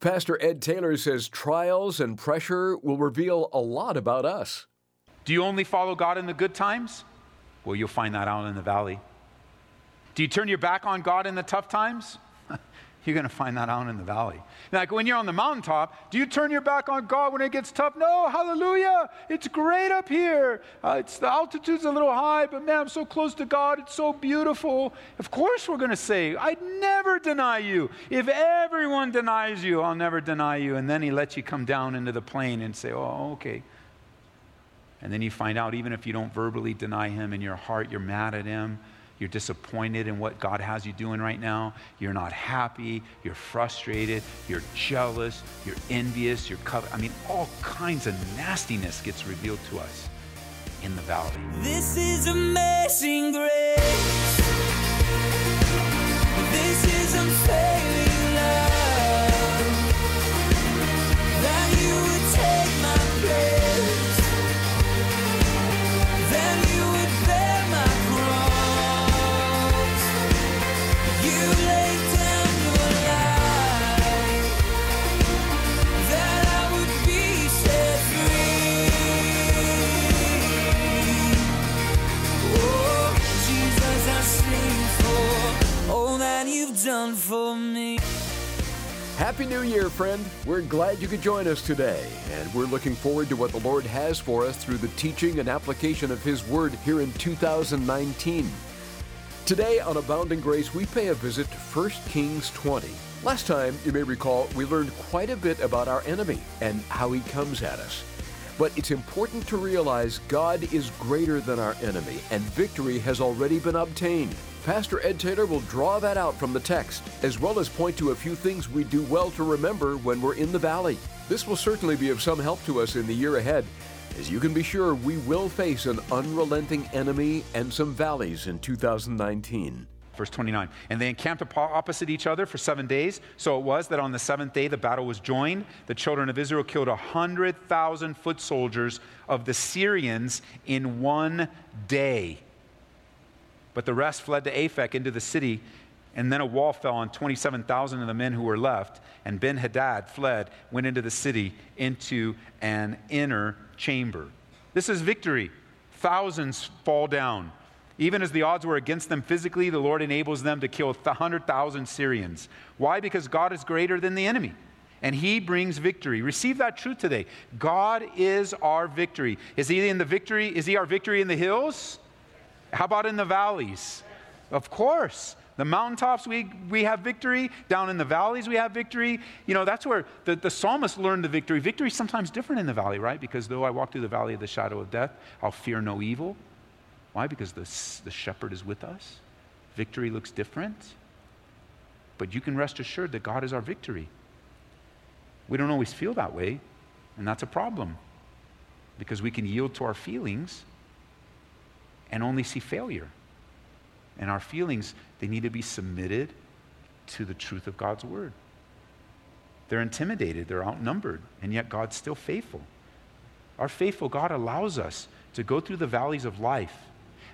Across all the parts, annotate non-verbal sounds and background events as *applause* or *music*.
Pastor Ed Taylor says trials and pressure will reveal a lot about us. Do you only follow God in the good times? Well, you'll find that out in the valley. Do you turn your back on God in the tough times? You're going to find that out in the valley. Like when you're on the mountaintop, do you turn your back on God when it gets tough? No, hallelujah. It's great up here. Uh, it's the altitude's a little high, but man, I'm so close to God. It's so beautiful. Of course, we're going to say, I'd never deny you. If everyone denies you, I'll never deny you. And then He lets you come down into the plain and say, Oh, okay. And then you find out, even if you don't verbally deny Him in your heart, you're mad at Him you're disappointed in what God has you doing right now. You're not happy. You're frustrated. You're jealous. You're envious. You're covet. I mean, all kinds of nastiness gets revealed to us in the valley. This is amazing grace. For me. Happy New Year, friend. We're glad you could join us today, and we're looking forward to what the Lord has for us through the teaching and application of His Word here in 2019. Today on Abounding Grace, we pay a visit to 1 Kings 20. Last time, you may recall, we learned quite a bit about our enemy and how he comes at us. But it's important to realize God is greater than our enemy, and victory has already been obtained. Pastor Ed Taylor will draw that out from the text, as well as point to a few things we do well to remember when we're in the valley. This will certainly be of some help to us in the year ahead, as you can be sure we will face an unrelenting enemy and some valleys in 2019. Verse 29. And they encamped opposite each other for seven days. So it was that on the seventh day the battle was joined. The children of Israel killed a 100,000 foot soldiers of the Syrians in one day. But the rest fled to Aphek into the city. And then a wall fell on 27,000 of the men who were left. And Ben Hadad fled, went into the city, into an inner chamber. This is victory. Thousands fall down. Even as the odds were against them physically, the Lord enables them to kill 100,000 Syrians. Why? Because God is greater than the enemy. And he brings victory. Receive that truth today. God is our victory. Is he in the victory? Is he our victory in the hills? How about in the valleys? Of course. The mountaintops, we, we have victory. Down in the valleys, we have victory. You know, that's where the, the psalmist learned the victory. Victory is sometimes different in the valley, right? Because though I walk through the valley of the shadow of death, I'll fear no evil. Why? Because the, the shepherd is with us. Victory looks different. But you can rest assured that God is our victory. We don't always feel that way, and that's a problem because we can yield to our feelings and only see failure. And our feelings, they need to be submitted to the truth of God's word. They're intimidated, they're outnumbered, and yet God's still faithful. Our faithful God allows us to go through the valleys of life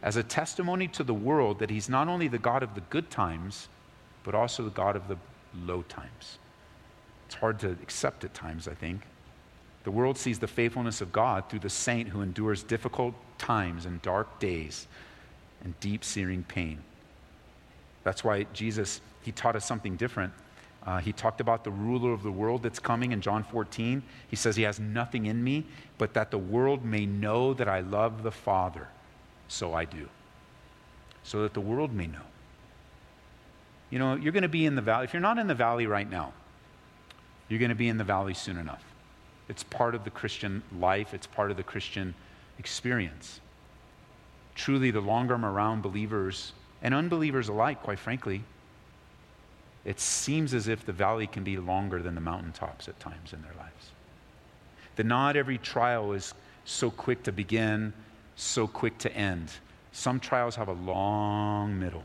as a testimony to the world that He's not only the God of the good times, but also the God of the low times. It's hard to accept at times, I think. The world sees the faithfulness of God through the saint who endures difficult times and dark days and deep searing pain. That's why Jesus, he taught us something different. Uh, he talked about the ruler of the world that's coming in John 14. He says, He has nothing in me, but that the world may know that I love the Father. So I do. So that the world may know. You know, you're going to be in the valley. If you're not in the valley right now, you're going to be in the valley soon enough. It's part of the Christian life, it's part of the Christian experience. Truly, the longer I'm around believers and unbelievers alike, quite frankly, it seems as if the valley can be longer than the mountaintops at times in their lives. That not every trial is so quick to begin, so quick to end. Some trials have a long middle.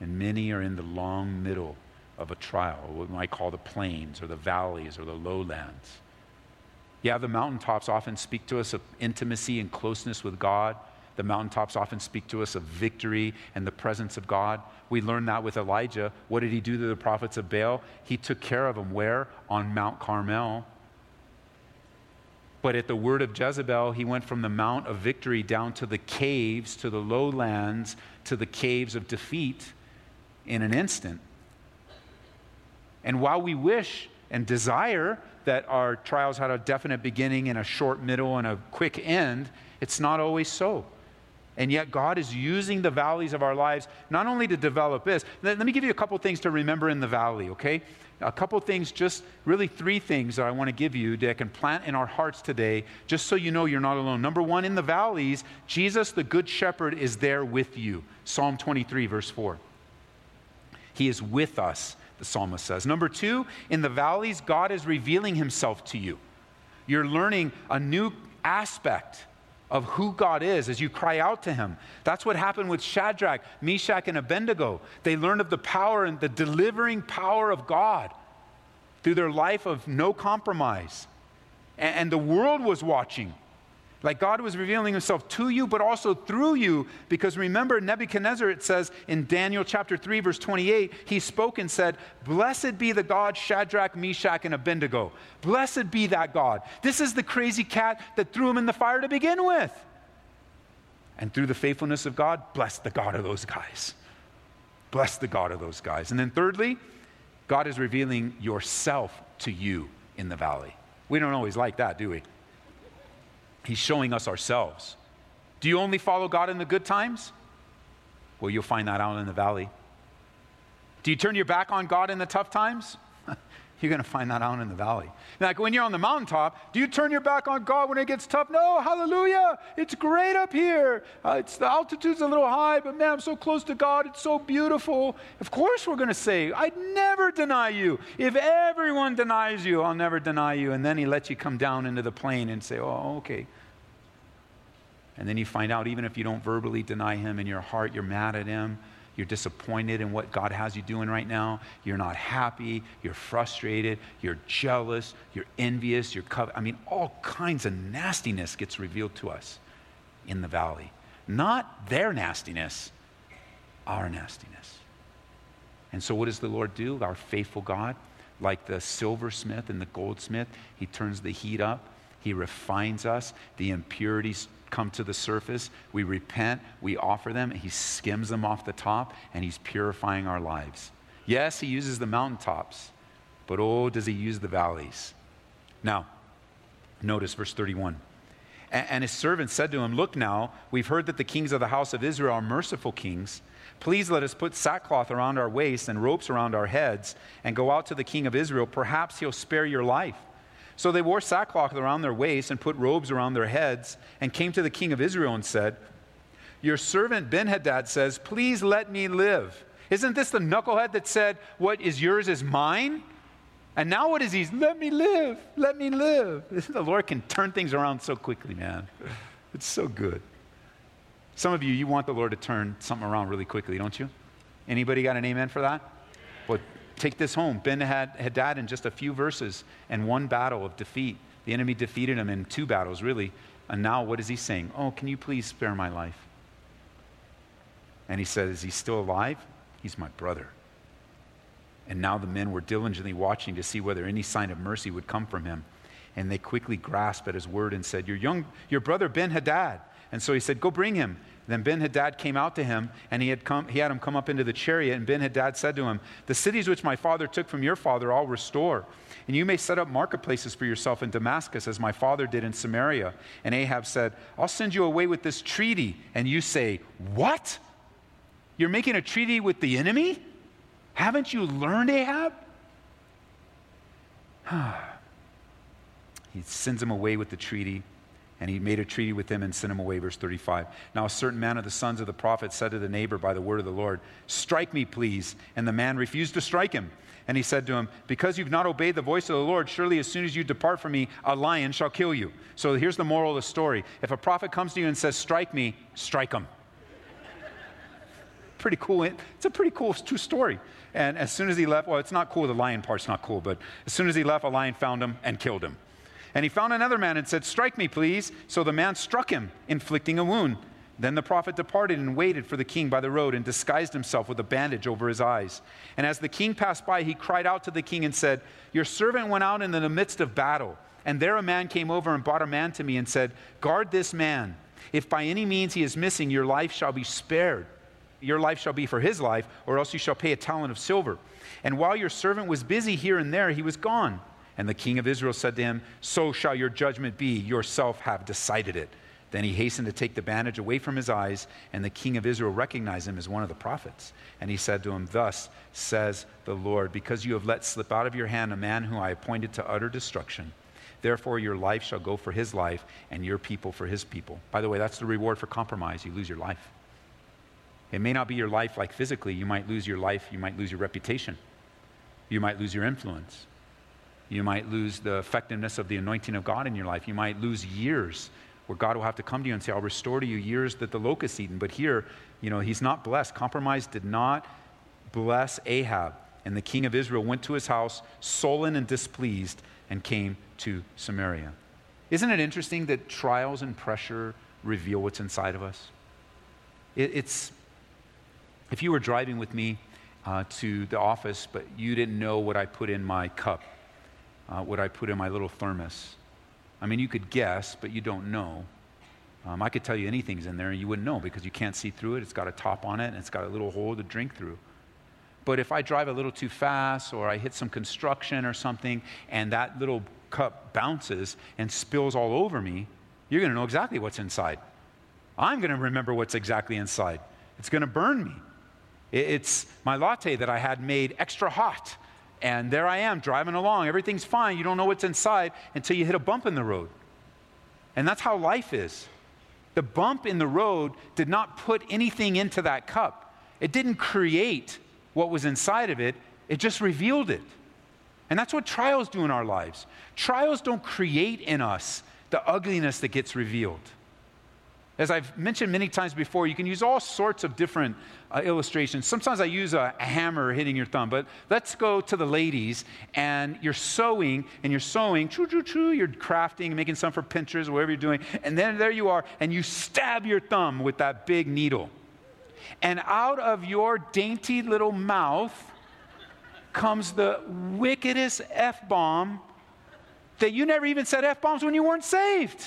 And many are in the long middle of a trial, what we might call the plains or the valleys or the lowlands. Yeah, the mountaintops often speak to us of intimacy and closeness with God, The mountaintops often speak to us of victory and the presence of God. We learned that with Elijah. What did he do to the prophets of Baal? He took care of them where? On Mount Carmel. But at the word of Jezebel, he went from the Mount of Victory down to the caves, to the lowlands, to the caves of defeat in an instant. And while we wish and desire that our trials had a definite beginning and a short middle and a quick end, it's not always so. And yet, God is using the valleys of our lives not only to develop this. Let, me give you a couple things to remember in the valley, okay? A couple things, just really three things that I want to give you that can plant in our hearts today, just so you know you're not alone. Number one, in the valleys, Jesus, the Good Shepherd, is there with you. Psalm 23, verse 4. He is with us, the psalmist says. Number two, in the valleys, God is revealing himself to you. You're learning a new aspect of who God is as you cry out to Him. That's what happened with Shadrach, Meshach, and Abednego. They learned of the power and the delivering power of God through their life of no compromise. And, the world was watching. Like God was revealing himself to you, but also through you. Because remember, Nebuchadnezzar, it says in Daniel chapter 3, verse 28, he spoke and said, Blessed be the God Shadrach, Meshach, and Abednego. Blessed be that God. This is the crazy cat that threw him in the fire to begin with. And through the faithfulness of God, bless the God of those guys. Bless the God of those guys. And then thirdly, God is revealing yourself to you in the valley. We don't always like that, do we? He's showing us ourselves. Do you only follow God in the good times? Well, you'll find that out in the valley. Do you turn your back on God in the tough times? *laughs* you're going to find that out in the valley. Like when you're on the mountaintop, do you turn your back on God when it gets tough? No, hallelujah. It's great up here. Uh, it's, the altitude's a little high, but man, I'm so close to God. It's so beautiful. Of course, we're going to say, I'd never deny you. If everyone denies you, I'll never deny you. And then he lets you come down into the plain and say, oh, okay. And then you find out, even if you don't verbally deny him in your heart, you're mad at him you're disappointed in what God has you doing right now. You're not happy. You're frustrated. You're jealous. You're envious. You're covet. I mean, all kinds of nastiness gets revealed to us in the valley. Not their nastiness, our nastiness. And so, what does the Lord do? Our faithful God, like the silversmith and the goldsmith, he turns the heat up. He refines us. The impurities come to the surface. We repent, we offer them, he skims them off the top, and he's purifying our lives. Yes, he uses the mountaintops, but oh, does he use the valleys. Now, notice verse 31. And his servants said to him, Look now, we've heard that the kings of the house of Israel are merciful kings. Please let us put sackcloth around our waists and ropes around our heads and go out to the king of Israel. Perhaps he'll spare your life. So they wore sackcloth around their waists and put robes around their heads and came to the king of Israel and said, Your servant Ben Hadad says, Please let me live. Isn't this the knucklehead that said, What is yours is mine? And now what is he? Let me live. Let me live. *laughs* The Lord can turn things around so quickly, man. It's so good. Some of you, you want the Lord to turn something around really quickly, don't you? Anybody got an amen for that? Well, Take this home. Ben Hadad in just a few verses and one battle of defeat. The enemy defeated him in two battles, really. And now what is he saying? Oh, can you please spare my life? And he said, Is he still alive? He's my brother. And now the men were diligently watching to see whether any sign of mercy would come from him. And they quickly grasped at his word and said, Your, young, your brother Ben Hadad. And so he said, Go bring him. Then Ben Hadad came out to him, and he had, come, he had him come up into the chariot. And Ben Hadad said to him, The cities which my father took from your father I'll restore. And you may set up marketplaces for yourself in Damascus, as my father did in Samaria. And Ahab said, I'll send you away with this treaty. And you say, What? You're making a treaty with the enemy? Haven't you learned, Ahab? *sighs* he sends him away with the treaty. And he made a treaty with him and sent him away. Verse 35. Now, a certain man of the sons of the prophet said to the neighbor by the word of the Lord, Strike me, please. And the man refused to strike him. And he said to him, Because you've not obeyed the voice of the Lord, surely as soon as you depart from me, a lion shall kill you. So here's the moral of the story. If a prophet comes to you and says, Strike me, strike him. pretty cool. Eh? It's a pretty cool true story. And as soon as he left, well, it's not cool. The lion part's not cool, but as soon as he left, a lion found him and killed him. And he found another man and said, Strike me, please. So the man struck him, inflicting a wound. Then the prophet departed and waited for the king by the road and disguised himself with a bandage over his eyes. And as the king passed by, he cried out to the king and said, Your servant went out in the midst of battle. And there a man came over and brought a man to me and said, Guard this man. If by any means he is missing, your life shall be spared. Your life shall be for his life, or else you shall pay a talent of silver. And while your servant was busy here and there, he was gone. And the king of Israel said to him, So shall your judgment be. Yourself have decided it. Then he hastened to take the bandage away from his eyes, and the king of Israel recognized him as one of the prophets. And he said to him, Thus says the Lord, because you have let slip out of your hand a man whom I appointed to utter destruction. Therefore, your life shall go for his life, and your people for his people. By the way, that's the reward for compromise. You lose your life. It may not be your life like physically. You might lose your life. You might lose your reputation. You might lose your influence. You might lose the effectiveness of the anointing of God in your life. You might lose years where God will have to come to you and say, I'll restore to you years that the locust eaten. But here, you know, he's not blessed. Compromise did not bless Ahab. And the king of Israel went to his house, sullen and displeased, and came to Samaria. Isn't it interesting that trials and pressure reveal what's inside of us? It, it's, if you were driving with me uh, to the office, but you didn't know what I put in my cup, uh, what I put in my little thermos, I mean, you could guess, but you don't know. Um, I could tell you anything's in there and you wouldn't know because you can't see through it. It's got a top on it and it's got a little hole to drink through. But if I drive a little too fast or I hit some construction or something and that little cup bounces and spills all over me, you're going to know exactly what's inside. I'm going to remember what's exactly inside. It's going to burn me. It's my latte that I had made extra hot and there I am driving along. Everything's fine. You don't know what's inside until you hit a bump in the road. And that's how life is. The bump in the road did not put anything into that cup, it didn't create what was inside of it, it just revealed it. And that's what trials do in our lives. Trials don't create in us the ugliness that gets revealed. As I've mentioned many times before, you can use all sorts of different uh, illustrations. Sometimes I use a, a, hammer hitting your thumb, but let's go to the ladies and you're sewing and you're sewing, choo choo true, you're crafting, making some for Pinterest or whatever you're doing, and then there you are, and you stab your thumb with that big needle. And out of your dainty little mouth comes the wickedest F bomb that you never even said F bombs when you weren't saved.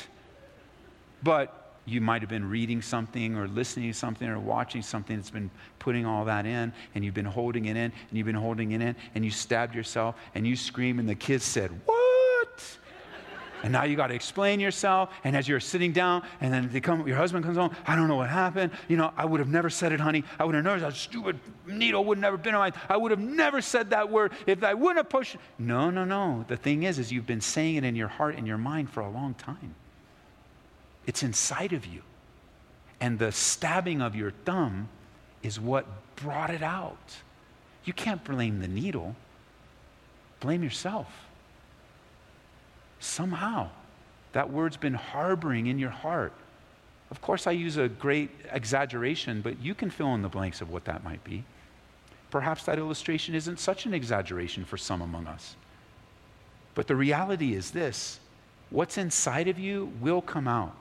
But you might have been reading something or listening to something or watching something that's been putting all that in and you've been holding it in and you've been holding it in and you stabbed yourself and you scream and the kids said, What? And now you got to explain yourself. And as you're sitting down, and then come, your husband comes home. I don't know what happened. You know, I would have never said it, honey. I would have never. That stupid needle would never been on my. I would have never said that word if I wouldn't have pushed. No, no, no. The thing is, is you've been saying it in your heart and your mind for a long time. It's inside of you. And the stabbing of your thumb is what brought it out. You can't blame the needle, blame yourself. Somehow, that word's been harboring in your heart. Of course, I use a great exaggeration, but you can fill in the blanks of what that might be. Perhaps that illustration isn't such an exaggeration for some among us. But the reality is this what's inside of you will come out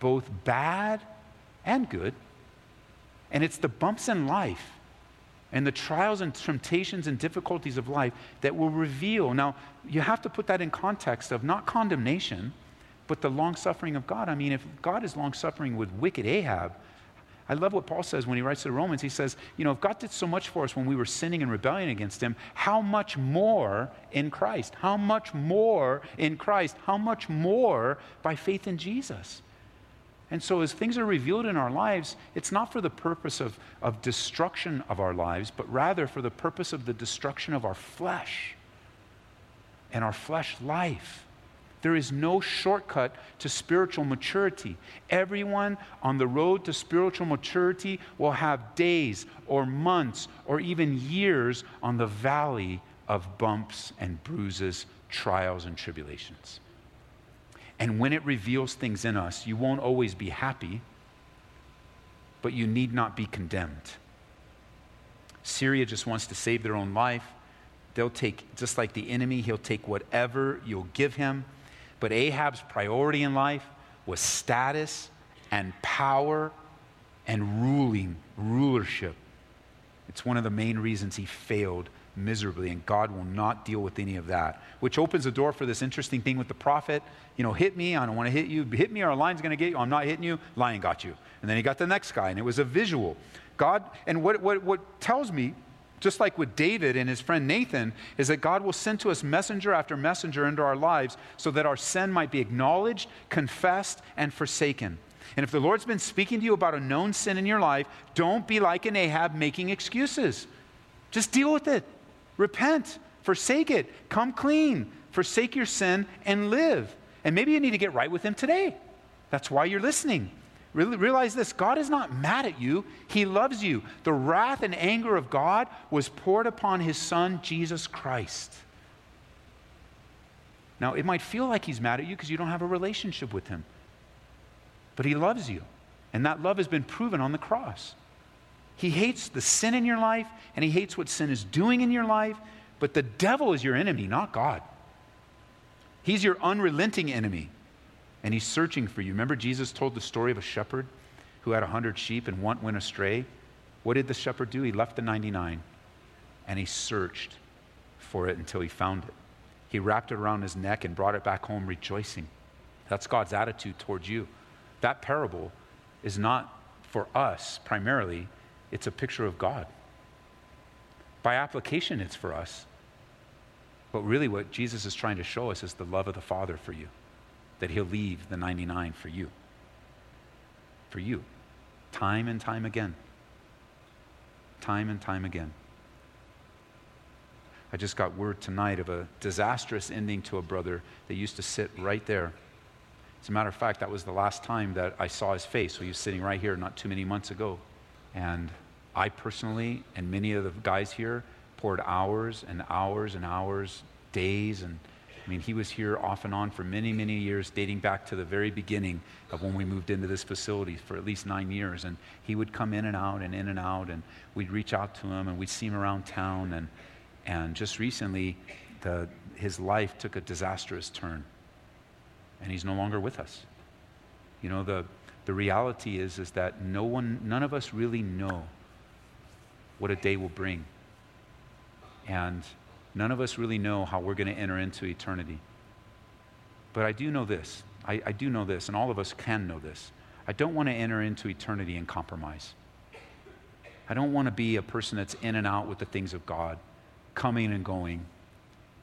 both bad and good. And it's the bumps in life and the trials and temptations and difficulties of life that will reveal. Now, you have to put that in context of not condemnation, but the long suffering of God. I mean, if God is long suffering with wicked Ahab, I love what Paul says when he writes to the Romans. He says, you know, if God did so much for us when we were sinning and rebelling against him, how much more in Christ? How much more in Christ? How much more by faith in Jesus? And so, as things are revealed in our lives, it's not for the purpose of, of destruction of our lives, but rather for the purpose of the destruction of our flesh and our flesh life. There is no shortcut to spiritual maturity. Everyone on the road to spiritual maturity will have days or months or even years on the valley of bumps and bruises, trials and tribulations. And when it reveals things in us, you won't always be happy, but you need not be condemned. Syria just wants to save their own life. They'll take, just like the enemy, he'll take whatever you'll give him. But Ahab's priority in life was status and power and ruling, rulership. It's one of the main reasons he failed miserably, and God will not deal with any of that. Which opens the door for this interesting thing with the prophet. You know, hit me, I don't want to hit you. Hit me, or a lion's going to get you. I'm not hitting you. Lion got you. And then he got the next guy, and it was a visual. God, and what, what, what tells me, just like with David and his friend Nathan, is that God will send to us messenger after messenger into our lives so that our sin might be acknowledged, confessed, and forsaken. And if the Lord's been speaking to you about a known sin in your life, don't be like an Ahab making excuses. Just deal with it. Repent, forsake it, come clean, forsake your sin, and live. And maybe you need to get right with Him today. That's why you're listening. Realize this God is not mad at you, He loves you. The wrath and anger of God was poured upon His Son, Jesus Christ. Now, it might feel like He's mad at you because you don't have a relationship with Him, but He loves you. And that love has been proven on the cross. He hates the sin in your life and he hates what sin is doing in your life, but the devil is your enemy, not God. He's your unrelenting enemy and he's searching for you. Remember, Jesus told the story of a shepherd who had a hundred sheep and one went astray? What did the shepherd do? He left the 99 and he searched for it until he found it. He wrapped it around his neck and brought it back home rejoicing. That's God's attitude towards you. That parable is not for us primarily, it's a picture of God. By application, it's for us. But really, what Jesus is trying to show us is the love of the Father for you, that He'll leave the 99 for you. For you. Time and time again. Time and time again. I just got word tonight of a disastrous ending to a brother that used to sit right there. As a matter of fact, that was the last time that I saw his face. He was sitting right here not too many months ago. And I personally, and many of the guys here, poured hours and hours and hours, days, and I mean, he was here off and on for many, many years, dating back to the very beginning of when we moved into this facility for at least nine years. And he would come in and out and in and out, and we'd reach out to him and we'd see him around town. And, and just recently, the, his life took a disastrous turn, and he's no longer with us. You know, the, the reality is, is that no one, none of us really know what a day will bring. And none of us really know how we're going to enter into eternity. But I do know this. I, I, do know this, and all of us can know this. I don't want to enter into eternity and compromise. I don't want to be a person that's in and out with the things of God, coming and going,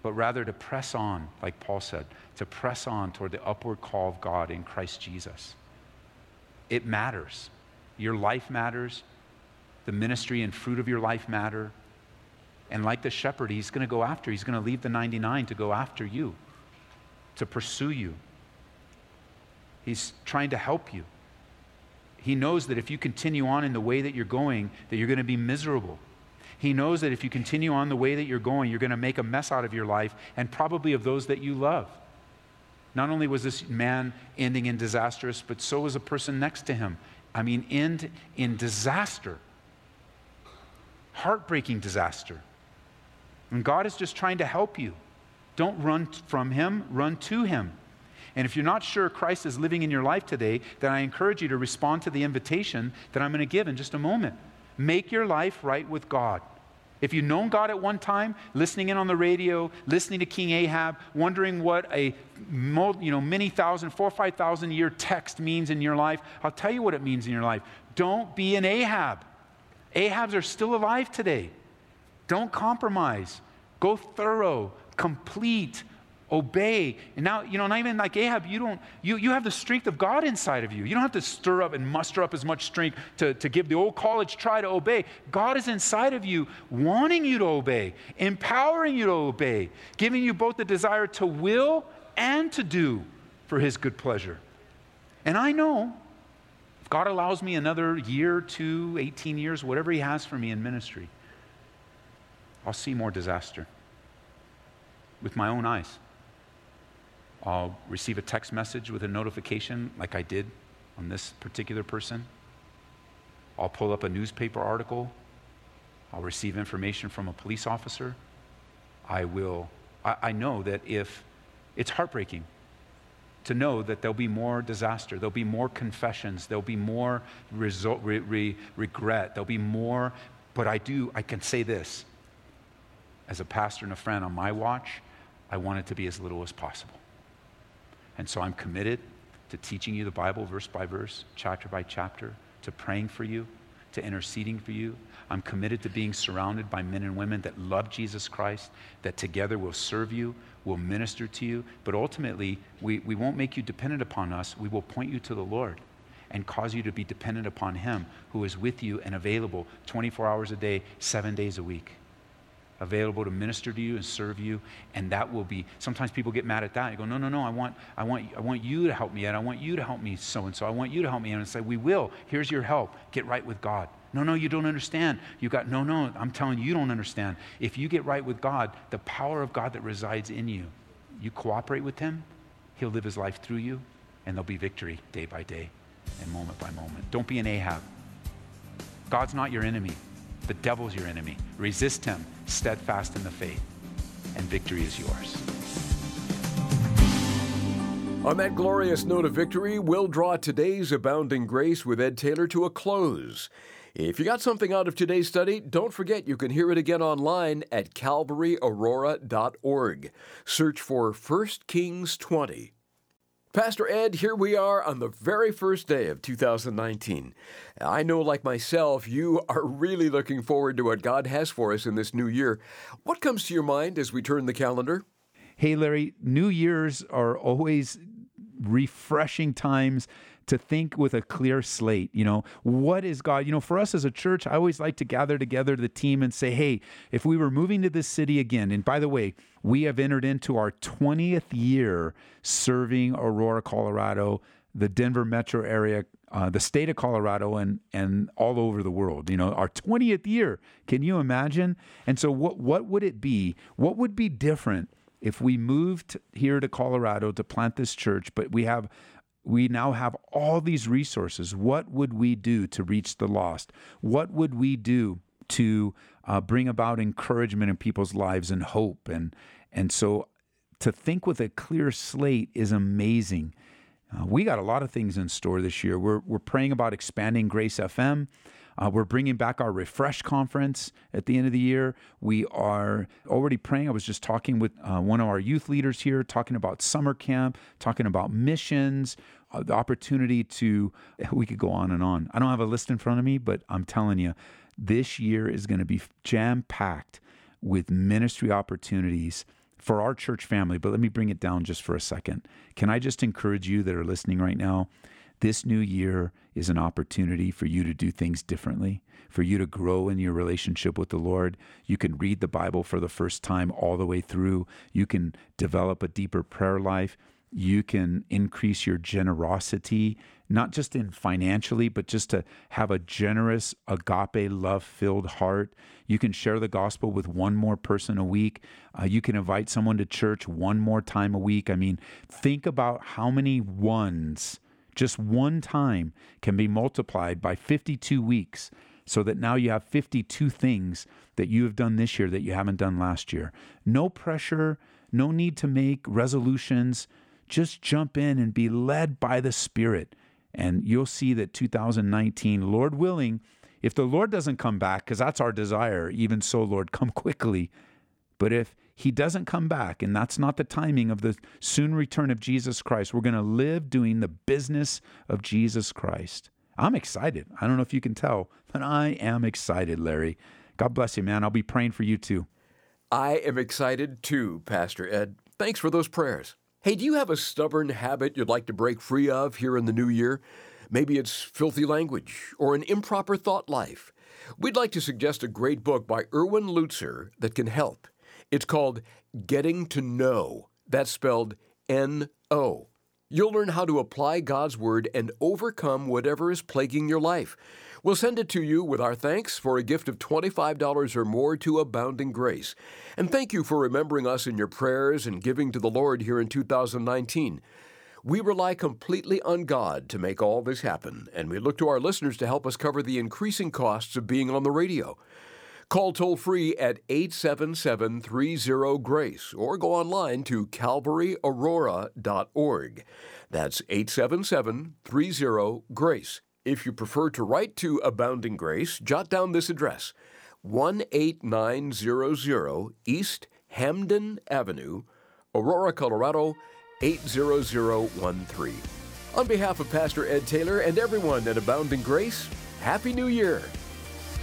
but rather to press on, like Paul said, to press on toward the upward call of God in Christ Jesus. It matters. Your life matters. The ministry and fruit of your life matter. And like the shepherd, he's going to go after. He's going to leave the 99 to go after you, to pursue you. He's trying to help you. He knows that if you continue on in the way that you're going, that you're going to be miserable. He knows that if you continue on the way that you're going, you're going to make a mess out of your life and probably of those that you love. Not only was this man ending in disastrous, but so was a person next to him. I mean, end in disaster. Heartbreaking disaster. And God is just trying to help you. Don't run from him, run to him. And if you're not sure Christ is living in your life today, then I encourage you to respond to the invitation that I'm going to give in just a moment. Make your life right with God. If you've known God at one time, listening in on the radio, listening to King Ahab, wondering what a you know, many thousand, four or five thousand year text means in your life, I'll tell you what it means in your life. Don't be an Ahab. Ahabs are still alive today. Don't compromise. Go thorough, complete, obey. And now, you know, not even like Ahab, you don't, you, you have the strength of God inside of you. You don't have to stir up and muster up as much strength to, to give the old college try to obey. God is inside of you, wanting you to obey, empowering you to obey, giving you both the desire to will and to do for his good pleasure. And I know if God allows me another year, two, 18 years, whatever he has for me in ministry, I'll see more disaster with my own eyes. I'll receive a text message with a notification, like I did on this particular person. I'll pull up a newspaper article. I'll receive information from a police officer. I will, I, I know that if it's heartbreaking, to know that there'll be more disaster, there'll be more confessions, there'll be more result, re, re, regret, there'll be more. But I do, I can say this as a pastor and a friend on my watch, I want it to be as little as possible. And so I'm committed to teaching you the Bible verse by verse, chapter by chapter, to praying for you, to interceding for you. I'm committed to being surrounded by men and women that love Jesus Christ, that together will serve you, will minister to you. But ultimately, we, we won't make you dependent upon us. We will point you to the Lord and cause you to be dependent upon Him who is with you and available 24 hours a day, seven days a week available to minister to you and serve you and that will be sometimes people get mad at that. You go no no no i want i want i want you to help me and i want you to help me so and so i want you to help me. And say we will. Here's your help. Get right with god. No no you don't understand. You got no no i'm telling you you don't understand. If you get right with god the power of god that resides in you you cooperate with him he'll live his life through you and there'll be victory day by day and moment by moment. Don't be an ahab. God's not your enemy. The devil's your enemy. Resist him, steadfast in the faith, and victory is yours. On that glorious note of victory, we'll draw today's Abounding Grace with Ed Taylor to a close. If you got something out of today's study, don't forget you can hear it again online at calvaryaurora.org. Search for 1 Kings 20. Pastor Ed, here we are on the very first day of 2019. I know, like myself, you are really looking forward to what God has for us in this new year. What comes to your mind as we turn the calendar? Hey, Larry, New Year's are always refreshing times to think with a clear slate. You know, what is God? You know, for us as a church, I always like to gather together the team and say, hey, if we were moving to this city again, and by the way, we have entered into our 20th year serving Aurora, Colorado, the Denver metro area, uh, the state of Colorado, and and all over the world. You know, our 20th year. Can you imagine? And so, what what would it be? What would be different if we moved here to Colorado to plant this church? But we have we now have all these resources. What would we do to reach the lost? What would we do to uh, bring about encouragement in people's lives and hope? And and so to think with a clear slate is amazing. Uh, we got a lot of things in store this year. We're we're praying about expanding Grace FM. Uh, we're bringing back our Refresh conference at the end of the year. We are already praying. I was just talking with uh, one of our youth leaders here, talking about summer camp, talking about missions, uh, the opportunity to, *laughs* we could go on and on. I don't have a list in front of me, but I'm telling you, this year is going to be jam packed with ministry opportunities for our church family. But let me bring it down just for a second. Can I just encourage you that are listening right now? This new year is an opportunity for you to do things differently, for you to grow in your relationship with the Lord. You can read the Bible for the first time all the way through. You can develop a deeper prayer life. You can increase your generosity, not just in financially, but just to have a generous, agape, love filled heart. You can share the gospel with one more person a week. Uh, you can invite someone to church one more time a week. I mean, think about how many ones just one time can be multiplied by 52 weeks so that now you have 52 things that you have done this year that you haven't done last year. No pressure, no need to make resolutions. Just jump in and be led by the Spirit. And you'll see that 2019, Lord willing, if the Lord doesn't come back, because that's our desire, even so, Lord, come quickly. But if he doesn't come back, and that's not the timing of the soon return of Jesus Christ. We're going to live doing the business of Jesus Christ. I'm excited. I don't know if you can tell, but I am excited, Larry. God bless you, man. I'll be praying for you too. I am excited too, Pastor Ed. Thanks for those prayers. Hey, do you have a stubborn habit you'd like to break free of here in the new year? Maybe it's filthy language or an improper thought life. We'd like to suggest a great book by Erwin Lutzer that can help. It's called Getting to No. That's spelled N O. You'll learn how to apply God's Word and overcome whatever is plaguing your life. We'll send it to you with our thanks for a gift of $25 or more to Abounding Grace. And thank you for remembering us in your prayers and giving to the Lord here in 2019. We rely completely on God to make all this happen, and we look to our listeners to help us cover the increasing costs of being on the radio. Call toll free at 877 30 Grace or go online to calvaryaurora.org. That's 877 30 Grace. If you prefer to write to Abounding Grace, jot down this address 18900 East Hampden Avenue, Aurora, Colorado 80013. On behalf of Pastor Ed Taylor and everyone at Abounding Grace, Happy New Year!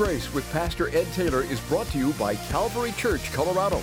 Grace with Pastor Ed Taylor is brought to you by Calvary Church, Colorado.